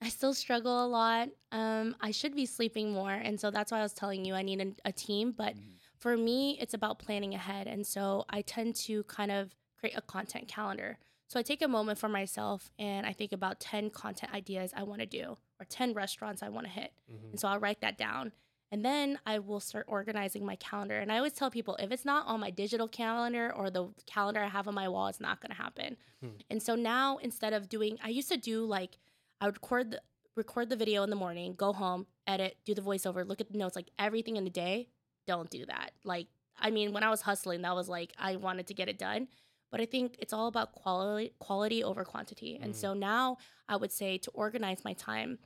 I still struggle a lot. Um, I should be sleeping more. And so that's why I was telling you I need a, a team. But Mhm. for me, it's about planning ahead. And so I tend to kind of create a content calendar. So I take a moment for myself and I think about 10 content ideas I want to do or 10 restaurants I want to hit. Mhm. And so I'll write that down. And then I will start organizing my calendar. And I always tell people if it's not on my digital calendar or the calendar I have on my wall, it's not going to happen. Hmm. And so now instead of doing, I used to do like, I would record the, record the video in the morning, go home, edit, do the voiceover, look at the notes, like everything in the day. Don't do that. Like, I mean, when I was hustling, that was like I wanted to get it done. But I think it's all about quality quality over quantity. And Mm. so now I would say to organize my time,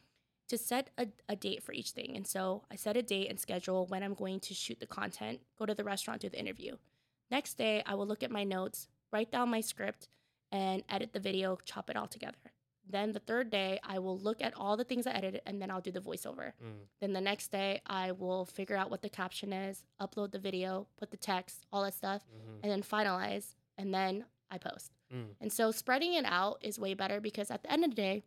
to set a, a date for each thing. And so I set a date and schedule when I'm going to shoot the content, go to the restaurant, do the interview. Next day, I will look at my notes, write down my script, and edit the video, chop it all together. Then the third day, I will look at all the things I edited and then I'll do the voiceover. Mm. Then the next day, I will figure out what the caption is, upload the video, put the text, all that stuff, Mhm. and then finalize. And then I post. Mm. And so spreading it out is way better because at the end of the day,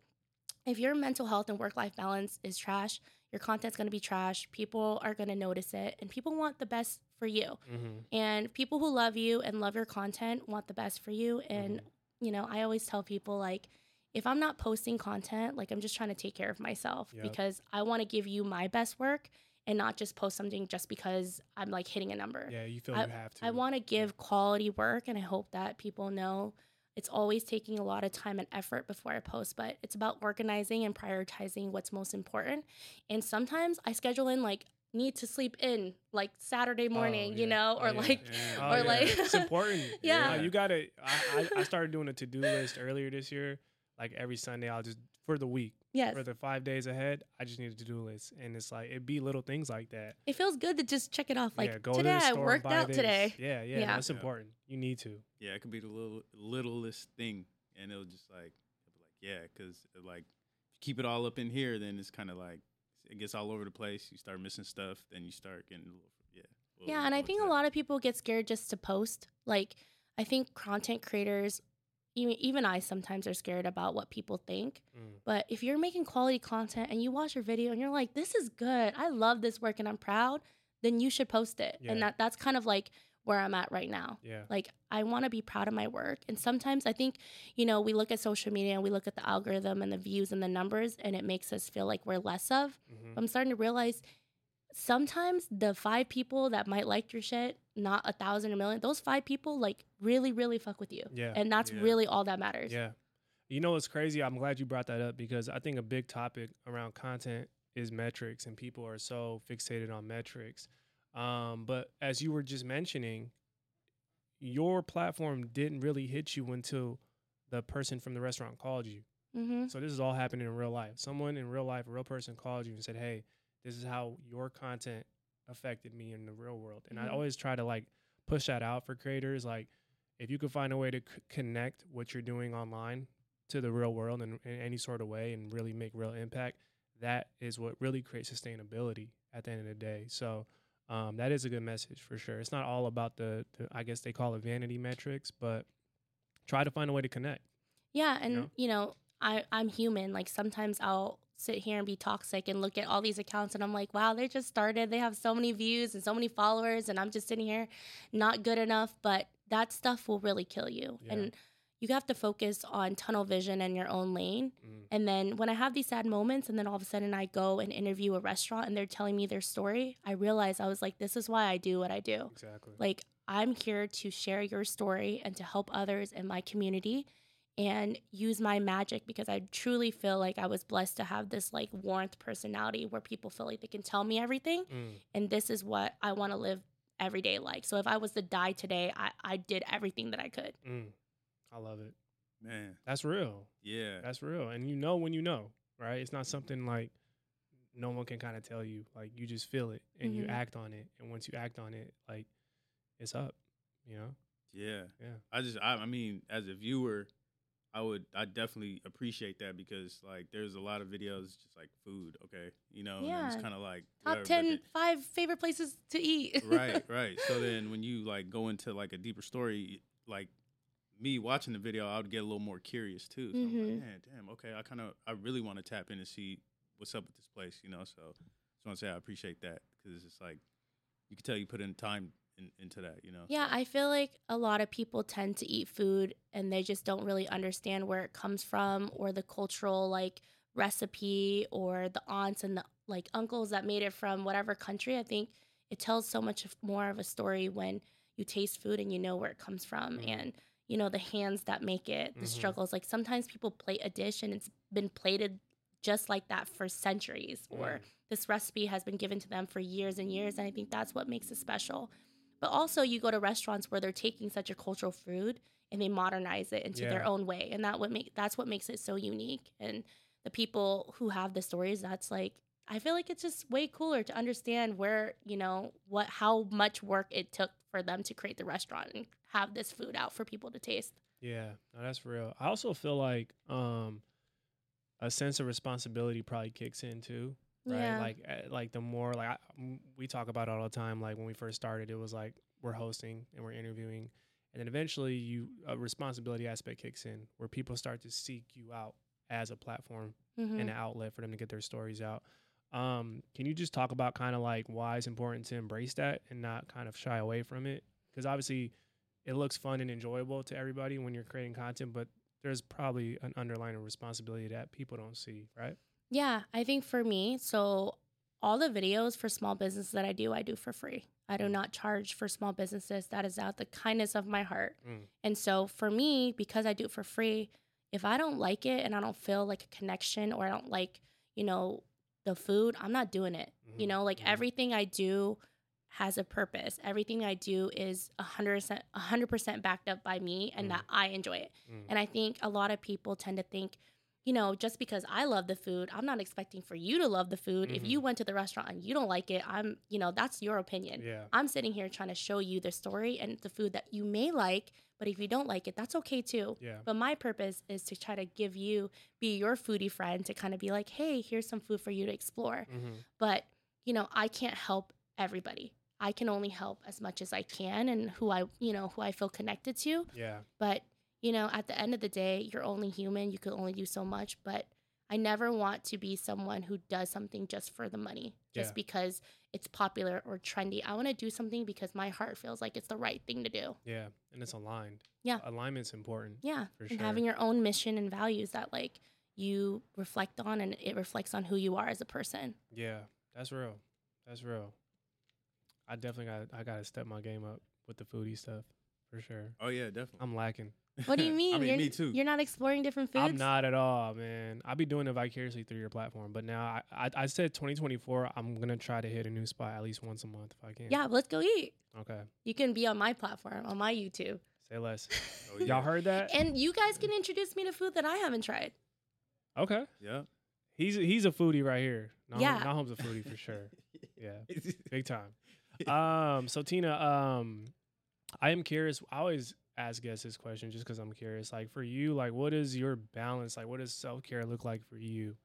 if your mental health and work life balance is trash, your content's going to be trash. People are going to notice it, and people want the best for you. Mhm. And people who love you and love your content want the best for you. And, you know, I always tell people, like, if I'm not posting content, like, I'm just trying to take care of myself Yep. because I want to give you my best work and not just post something just because I'm like hitting a number. Yeah, you feel I- you have to. I want to give quality work, and I hope that people know it's always taking a lot of time and effort before I post, but it's about organizing and prioritizing what's most important. And sometimes I schedule in like need to sleep in like Saturday oh, morning, Oh, you yeah. know, Oh, or yeah. like Yeah. or oh, yeah. like- it's important. [LAUGHS] Yeah. No, you gotta. I, I, I [LAUGHS] started doing a to do list earlier this year. Like every Sunday, I'll just for the week, yes, for the five days ahead, I just need a to do list, and it's like it be little things like that. it feels good to just check it off. Like yeah, go today to I worked out this. today. Yeah, yeah, Yeah. that's Yeah. important. You need to. Yeah, it could be the little littlest thing, and it'll just like, it'll be like yeah, because uh, like if you keep it all up in here, then it's kind of like it gets all over the place. You start missing stuff, then you start getting a little yeah. a little Yeah, and I think to a lot of people get scared just to post. Like, I think content creators, even even I sometimes are scared about what people think. Mm. But if you're making quality content and you watch your video and you're like, "This is good. I love this work and I'm proud," then you should post it. And that that's kind of like where I'm at right now. Yeah. Like I want to be proud of my work. And sometimes I think, you know, we look at social media and we look at the algorithm and the views and the numbers and it makes us feel like we're less of. Mhm. I'm starting to realize sometimes the five people that might like your shit, not a thousand or million, those five people like really, really fuck with you. Yeah. And that's Yeah. really all that matters. Yeah. You know what's crazy? I'm glad you brought that up because I think a big topic around content is metrics, and people are so fixated on metrics. Um, but as you were just mentioning, your platform didn't really hit you until the person from the restaurant called you. Mm-hmm. So this is all happening in real life. Someone in real life, a real person called you and said, "Hey, this is how your content affected me in the real world." And I Mhm. always try to like push that out for creators. Like, if you could find a way to c- connect what you're doing online to the real world in, in any sort of way and really make real impact, that is what really creates sustainability at the end of the day. So. Um, that is a good message for sure. It's not all about the, the, I guess they call it vanity metrics, but try to find a way to connect. Yeah, and know? you know, I I'm human. Like sometimes I'll sit here and be toxic and look at all these accounts and I'm like, wow, they just started. They have so many views and so many followers, and I'm just sitting here, not good enough. But that stuff will really kill you, Yeah. and you have to focus on tunnel vision and your own lane. Mm. And then when I have these sad moments, and then all of a sudden I go and interview a restaurant and they're telling me their story, I realize I was like, this is why I do what I do. Exactly. Like, I'm here to share your story and to help others in my community and use my magic because I truly feel like I was blessed to have this like warmth personality where people feel like they can tell me everything. Mm. And this is what I want to live every day like. So if I was to die today, I, I did everything that I could. Mm. I love it. man. That's real. Yeah, That's real. And you know when you know, right? It's not something like no one can kind of tell you. Like you just feel it and you Mhm. act on it. And once you act on it, like it's up. You know? Yeah. Yeah. I just I, I mean, as a viewer, I would I definitely appreciate that because like there's a lot of videos just like food, okay, you know, and it's kind of like Top whatever, 10, then- five favorite places to eat. [LAUGHS] right, right. So then when you like go into like a deeper story, like me watching the video, I would get a little more curious too. So I'm Mhm. like, man, damn, okay, I kind of I really want to tap in and see what's up with this place, you know. So just want to say I appreciate that because it's like you can tell you put in time in, into that, you know. Yeah, So- I feel like a lot of people tend to eat food and they just don't really understand where it comes from or the cultural like recipe or the aunts and the like uncles that made it from whatever country. I think it tells so much more of a story when you taste food and you know where it comes from Mhm. and you know the hands that make it, the Mhm. struggles. Like sometimes people plate a dish and it's been plated just like that for centuries or Mm. this recipe has been given to them for years and years and i think that's what makes it special but also you go to restaurants where they're taking such a cultural food and they modernize it into their own way and that what make that's what makes it so unique. And the people who have the stories that's like i feel like it's just way cooler to understand where you know what how much work it took for them to create the restaurant and have this food out for people to taste. Yeah, no, that's real. I also feel like um a sense of responsibility probably kicks in too, right? Yeah. Like eh, like the more like I, we talk about it all the time. Like when we first started, it was like we're hosting and we're interviewing, and then eventually you a responsibility aspect kicks in where people start to seek you out as a platform Mhm. and an outlet for them to get their stories out. Um, can you just talk about kind of like why it's important to embrace that and not kind of shy away from it? Because obviously, it looks fun and enjoyable to everybody when you're creating content, but there's probably an underlying responsibility that people don't see, right? Yeah, I think for me, so all the videos for small business that I do, I do for free. I do not charge for small businesses. That is out the kindness of my heart. Mm. And so for me, because I do it for free, if I don't like it and I don't feel like a connection or I don't like, you know, the food, I'm not doing it. You Mhm, know, like mhm. everything I do has a purpose. Everything I do is 100% 100% backed up by me and Mm. that I enjoy it. Mm. And I think a lot of people tend to think, you know, just because I love the food, I'm not expecting for you to love the food. If Mhm. you went to the restaurant and you don't like it, I'm, you know, that's your opinion. Yeah. I'm sitting here trying to show you the story and the food that you may like, but if you don't like it, that's okay too. Yeah. But my purpose is to try to give you, be your foodie friend, to kind of be like, hey, here's some food for you to explore. hmm But, you know, I can't help everybody. I can only help as much as I can and who I, you know, who I feel connected to. Yeah. But, you know, at the end of the day, you're only human. You can only do so much. But I never want to be someone who does something just for the money, just Yeah. because it's popular or trendy. I want to do something because my heart feels like it's the right thing to do. Yeah. And it's aligned. Yeah. Alignment's important. Yeah. For and sure. having your own mission and values that, like, you reflect on and it reflects on who you are as a person. Yeah. That's real. That's real. I definitely got I gotta step my game up with the foodie stuff for sure. Oh yeah, definitely. I'm lacking. [LAUGHS] What do you [LAUGHS] mean? I mean, you're, me too. You're not exploring different foods? I'm not at all, man. I'll be doing it vicariously through your platform. But now I, I, I said 2024, I'm gonna try to hit a new spot at least once a month if I can. Yeah, let's go eat. Okay. You can be on my platform, on my YouTube. Say less. [LAUGHS] Oh, Y'all heard that? And you guys can introduce me to food that I haven't tried. Okay. Yeah. He's he's a foodie right here. Nah, Yeah. Nahum's a foodie for sure. Yeah. Big time. Um, so Teena, um, I am curious. I always ask guests this question just because I'm curious. Like for you, like what is your balance? Like what does self care look like for you?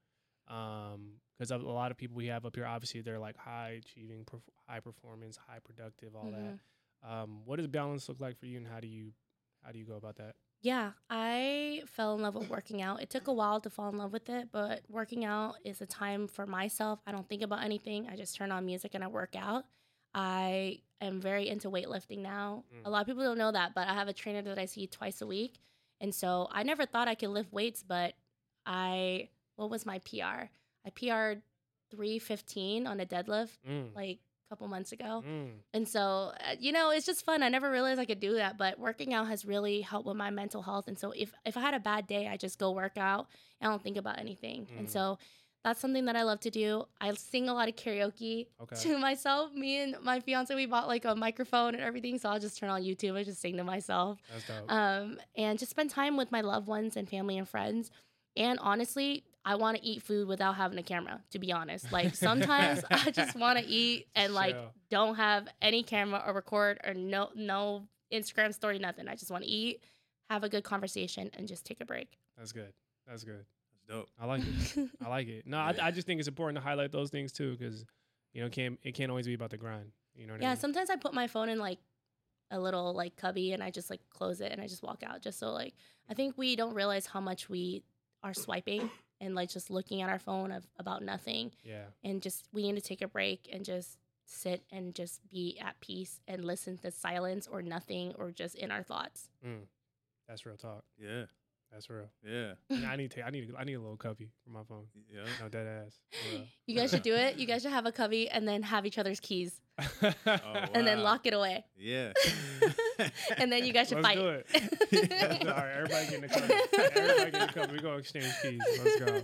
Um, because a lot of people we have up here, obviously they're like high achieving, perf- high performance, high productive, all Mhm. that. Um, what does balance look like for you, and how do you how do you go about that? Yeah, I fell in love with working out. It took a while to fall in love with it, but working out is a time for myself. I don't think about anything. I just turn on music and I work out. I am very into weightlifting now. Mm. A lot of people don't know that, but I have a trainer that I see twice a week. And so I never thought I could lift weights, but I, what was my PR? I PR'd 315 on a deadlift Mm. like a couple months ago. Mm. And so, uh, you know, it's just fun. I never realized I could do that, but working out has really helped with my mental health. And so, if if I had a bad day, I just go work out and I don't think about anything. And Mm. so, that's something that I love to do. I sing a lot of karaoke Okay. to myself. Me and my fiance, we bought like a microphone and everything, so I'll just turn on YouTube and just sing to myself. That's dope. Um, and just spend time with my loved ones and family and friends. And honestly, I want to eat food without having a camera, to be honest. Like [LAUGHS] sometimes I just want to eat and like don't have any camera or record or no no Instagram story, nothing. I just want to eat, have a good conversation, and just take a break. That's good. That's good. That's dope. I like it. [LAUGHS] I like it. No, Yeah. I, I just think it's important to highlight those things too, because you know, it can't it can't always be about the grind. You know what I yeah, mean? sometimes I put my phone in like a little like cubby and I just like close it and I just walk out just so like I think we don't realize how much we are swiping and like just looking at our phone of about nothing yeah. and just we need to take a break and just sit and just be at peace and listen to silence or nothing or just in our thoughts. Mm. That's real talk. Yeah. That's real. Yeah. Yeah, I need to. I need. I need a little cubby for my phone. Yeah. No dead ass. for. You guys should do it. You guys should have a cubby and then have each other's keys Oh, and then lock it away. Yeah. [LAUGHS] and then you guys should Let's fight. do it. [LAUGHS] All right, everybody get in the cubby. Everybody get in the cubby. We're gonna exchange keys. Let's go.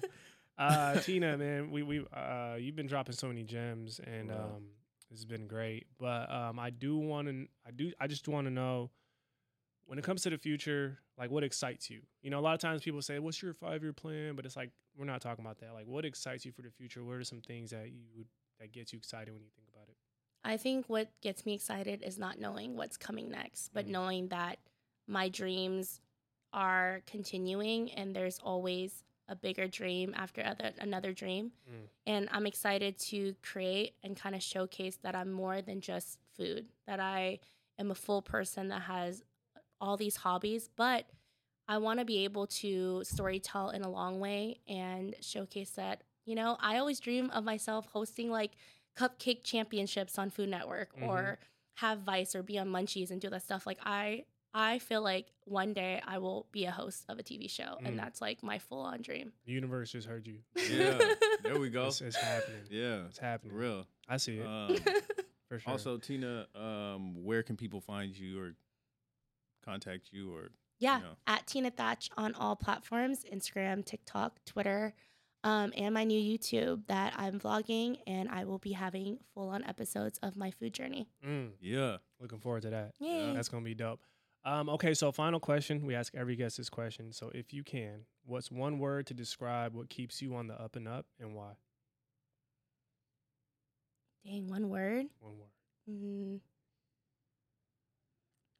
Uh, Teena, man, we we uh, you've been dropping so many gems, and Wow. um, this has been great. But um, I do want to. I do. I just want to know when it comes to the future, like what excites you. You know, a lot of times people say, "What's your five year plan?" But it's like we're not talking about that. Like, what excites you for the future? What are some things that you would that gets you excited when you think about it? I think what gets me excited is not knowing what's coming next, but Mm. knowing that my dreams are continuing and there's always a bigger dream after other, another dream. Mm. And I'm excited to create and kind of showcase that I'm more than just food, that I am a full person that has all these hobbies, but I want to be able to storytell in a long way and showcase that, you know, I always dream of myself hosting like cupcake championships on Food Network Mhm. or have Vice or be on Munchies and do that stuff. Like I I feel like one day I will be a host of a TV show Mm. and that's like my full on dream. The universe just heard you. Yeah. There we go. [LAUGHS] It's, it's happening. Yeah. It's happening. For real. I see it Um, [LAUGHS] for sure. also, Teena, um, where can people find you or contact you or Yeah, know. at Teena Thach on all platforms Instagram, TikTok, Twitter, um, and my new YouTube that I'm vlogging, and I will be having full on episodes of my food journey. Mm, yeah. looking forward to that. Yay. That's gonna be dope. Um, okay, so final question. We ask every guest this question. So if you can, what's one word to describe what keeps you on the up and up and why? Dang, one word? One word. Mm.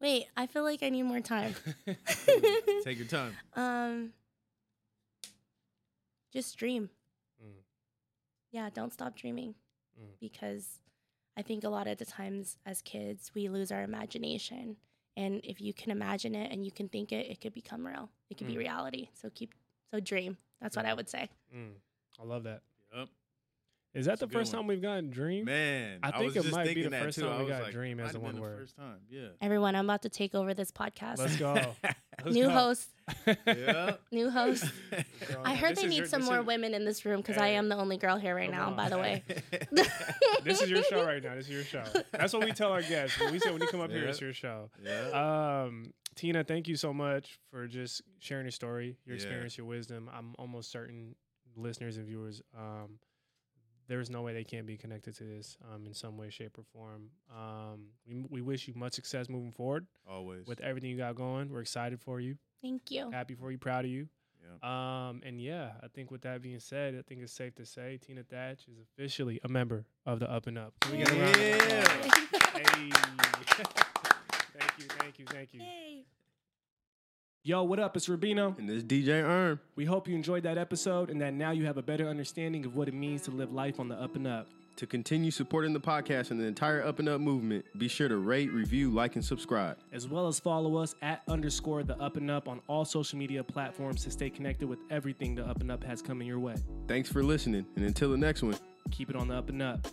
Wait, I feel like I need more time. [LAUGHS] Take your time. [LAUGHS] um, just dream. Mm. Yeah, don't stop dreaming Mm. because I think a lot of the times as kids we lose our imagination, and if you can imagine it and you can think it, it could become real. It could be Mm. reality. So keep so dream. That's what I would say. Mm, I love that. Yep. Is that That's a the first time we've gotten dream? Man, I I, think was it just might be the first too. time we got like, Dream as a one been word. First time, yeah. Everyone, I'm about to take over this podcast. Let's go. [LAUGHS] Let's New go. host. yeah. [LAUGHS] New host. Girl, [LAUGHS] I heard this they need your- some more is- women in this room because I am the only girl here right come now. on. By the way. This is your show right now. This is your show. That's what we tell our guests. When we say when you come up here, it's your show. yeah. Um, Teena, thank you so much for just sharing your story, your Yeah. experience, your wisdom. I'm almost certain listeners and viewers, um, there's no way they can't be connected to this um, in some way, shape, or form. Um, we, we wish you much success moving forward Always. with everything you got going. We're excited for you, Thank you. happy for you, proud of you. yeah. Um, and yeah, I think with that being said, I think it's safe to say Teena Thach is officially a member of the Up and Up. Can we get a round Yeah. [LAUGHS] Hey. [LAUGHS] thank you, thank you, thank you. Yay. Yo, what up? It's Rubino. And this DJ Erm. We hope you enjoyed that episode and that now you have a better understanding of what it means to live life on the up and up. To continue supporting the podcast and the entire Up and Up movement, be sure to rate, review, like, and subscribe. As well as follow us at underscore the up and up on all social media platforms to stay connected with everything the up and up has coming your way. Thanks for listening, and until the next one. Keep it on the up and up.